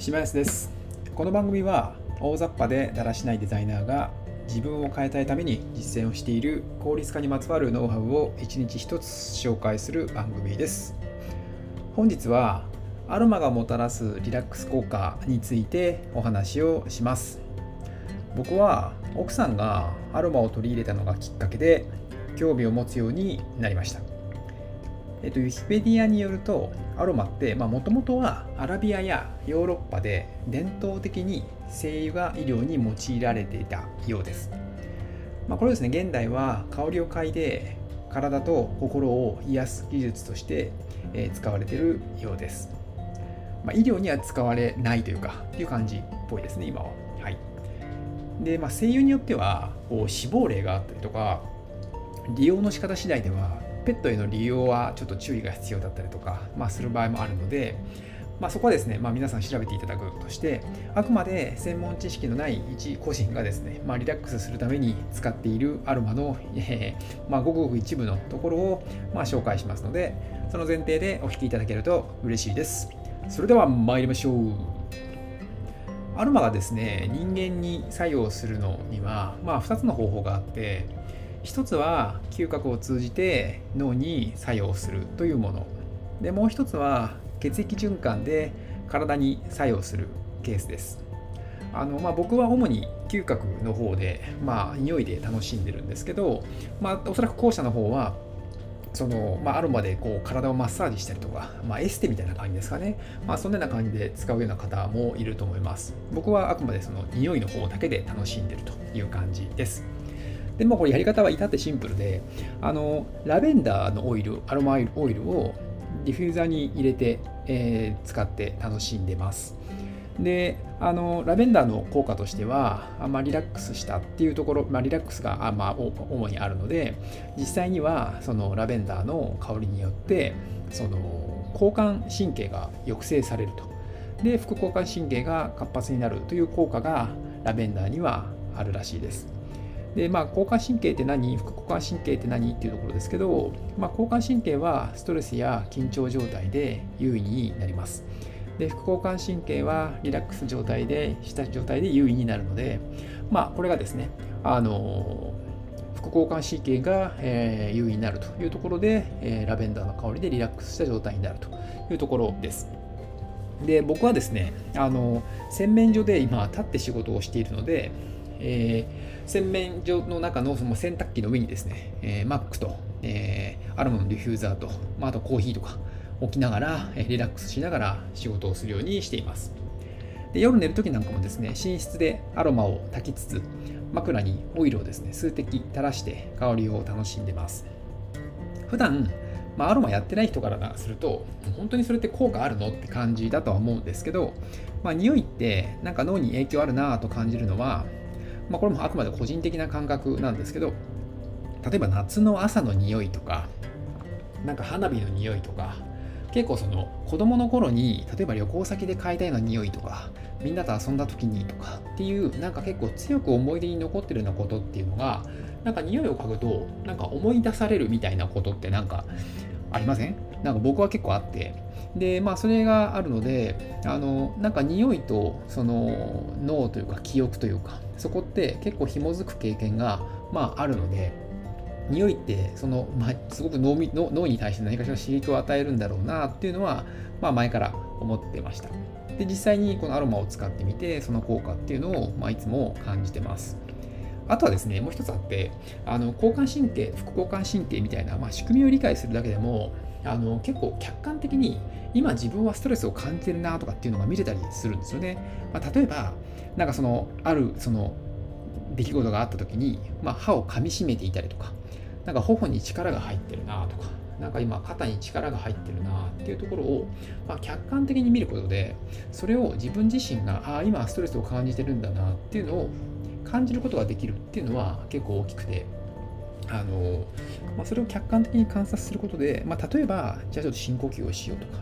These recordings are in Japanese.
島安です。この番組は大雑把でだらしないデザイナーが自分を変えたいために実践をしている効率化にまつわるノウハウを一日一つ紹介する番組です。本日はアロマがもたらすリラックス効果についてお話をします。僕は奥さんがアロマを取り入れたのがきっかけで興味を持つようになりました。えっと、ウィキペディアによるとアロマってもともとはアラビアやヨーロッパで伝統的に精油が医療に用いられていたようです、まあ、これですね現代は香りを嗅いで体と心を癒す技術として、使われているようです、まあ、医療には使われないというかっていう感じっぽいですね今は。はい。で、まあ、精油によってはこう死亡例があったりとか利用の仕方次第ではペットへの利用はちょっと注意が必要だったりとか、まあ、する場合もあるので、まあ、そこはですね、まあ、皆さん調べていただくとしてあくまで専門知識のない一個人がですね、まあ、リラックスするために使っているアロマの、えー、まあ、ごくごく一部のところを、ま、紹介しますのでその前提でお聞きいただけると嬉しいです。それでは参りましょう。アロマがですね人間に作用するのには、まあ、2つの方法があって一つは嗅覚を通じて脳に作用するというもの。でもう一つは血液循環で体に作用するケースです。あの、まあ、僕は主に嗅覚の方で、まあ、匂いで楽しんでるんですけど、まあ、おそらく後者の方はその、まあ、アロマでこう体をマッサージしたりとか、まあ、エステみたいな感じですかね、まあ、そんなような感じで使うような方もいると思います。僕はあくまでその匂いの方だけで楽しんでるという感じです。でもこれやり方は至ってシンプルで、あのラベンダーのオイル、アロマオイルをディフューザーに入れて、えー、使って楽しんでます。であのラベンダーの効果としては、まあ、リラックスしたっていうところ、まあ、リラックスがあ、まあ、主にあるので実際にはそのラベンダーの香りによってその交感神経が抑制されるとで副交感神経が活発になるという効果がラベンダーにはあるらしいです。でまあ、交感神経って何？副交感神経って何？っていうところですけど、まあ、交感神経はストレスや緊張状態で優位になります。で副交感神経はリラックス状態でした状態で優位になるので、まあ、これがですねあの副交感神経が、えー、優位になるというところで、えー、ラベンダーの香りでリラックスした状態になるというところです。で僕はですねあの洗面所で今立って仕事をしているのでえー、洗面所の中のその洗濯機の上にですね、えー、マックと、えー、アロマのディフューザーと、まあ、あとコーヒーとか置きながら、えリラックスしながら仕事をするようにしています。で夜寝るときなんかもですね、寝室でアロマを焚きつつ、枕にオイルをですね、数滴垂らして香りを楽しんでます。普段、まあ、アロマやってない人からすると、本当にそれって効果あるのって感じだとは思うんですけど、まあ、匂いってなんか脳に影響あるなと感じるのは、まあ、これもあくまで個人的な感覚なんですけど例えば夏の朝の匂いとかなんか花火の匂いとか結構その子供の頃に例えば旅行先で嗅いだような匂いとかみんなと遊んだ時にとかっていうなんか結構強く思い出に残ってるようなことっていうのがなんか匂いを嗅ぐとなんか思い出されるみたいなことってなんかありません？なんか僕は結構あって。でまあそれがあるのであのなんか匂いとその脳というか記憶というかそこって結構紐づく経験がまああるので匂いってその、まあ、すごく脳脳に対して何かしら刺激を与えるんだろうなっていうのは、まあ、前から思ってました。で実際にこのアロマを使ってみてその効果っていうのを、まあ、いつも感じてます。あとはですねもう一つあってあの交感神経副交感神経みたいな、まあ、仕組みを理解するだけでもあの結構客観的に今自分はストレスを感じてるなとかっていうのが見れたりするんですよね。まあ、例えばなんかそのあるその出来事があった時に、まあ、歯を噛みしめていたりとかなんか頬に力が入ってるなとかなんか今肩に力が入ってるなっていうところを、まあ、客観的に見ることでそれを自分自身がああ今ストレスを感じてるんだなっていうのを感じることができるっていうのは結構大きくてあの、まあ、それを客観的に観察することで、まあ、例えばじゃあちょっと深呼吸をしようとか、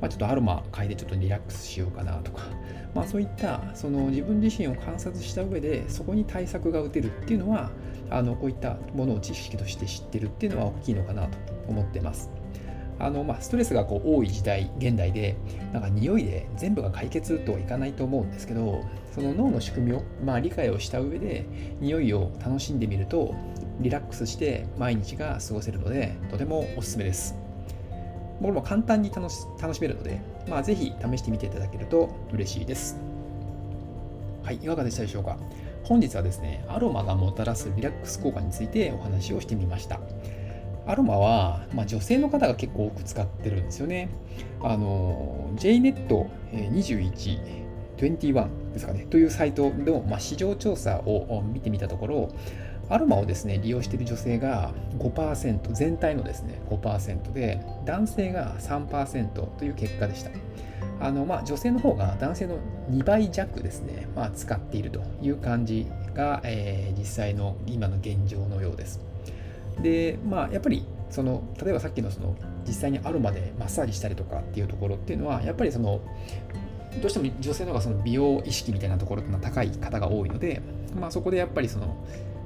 まあ、ちょっとアロマ嗅いでちょっとリラックスしようかなとか、まあ、そういったその自分自身を観察した上でそこに対策が打てるっていうのはあのこういったものを知識として知ってるっていうのは大きいのかなと思ってます。あのまあ、ストレスがこう多い時代現代でなんか匂いで全部が解決とはいかないと思うんですけどその脳の仕組みを、まあ、理解をした上で匂いを楽しんでみるとリラックスして毎日が過ごせるのでとてもおすすめです。これも簡単に楽し楽しめるので、まあ、ぜひ試してみていただけると嬉しいです。はいいかがでしたでしょうか？本日はですねアロマがもたらすリラックス効果についてお話をしてみました。アロマは、まあ、女性の方が結構多く使ってるんですよね。あの JNET21 21ですかね、というサイトの、まあ、市場調査を見てみたところ、アロマをですね、利用している女性が5%、全体のですね、5%で、男性が3%という結果でした。あのまあ、女性の方が男性の2倍弱ですね、まあ、使っているという感じが、えー、実際の今の現状のようです。で、まあ、やっぱりその例えばさっきのその実際にアロマでマッサージしたりとかっていうところっていうのはやっぱりそのどうしても女性の方がその美容意識みたいなところってのは高い方が多いので、まあ、そこでやっぱりその、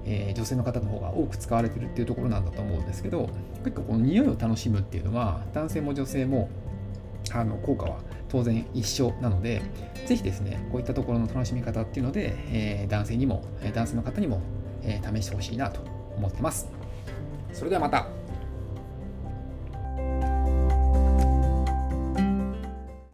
えー、女性の方の方が多く使われてるっていうところなんだと思うんですけど結構この匂いを楽しむっていうのは男性も女性もあの効果は当然一緒なのでぜひですねこういったところの楽しみ方っていうので、えー、男性にも男性の方にも、えー、試してほしいなと思ってます。それではまた。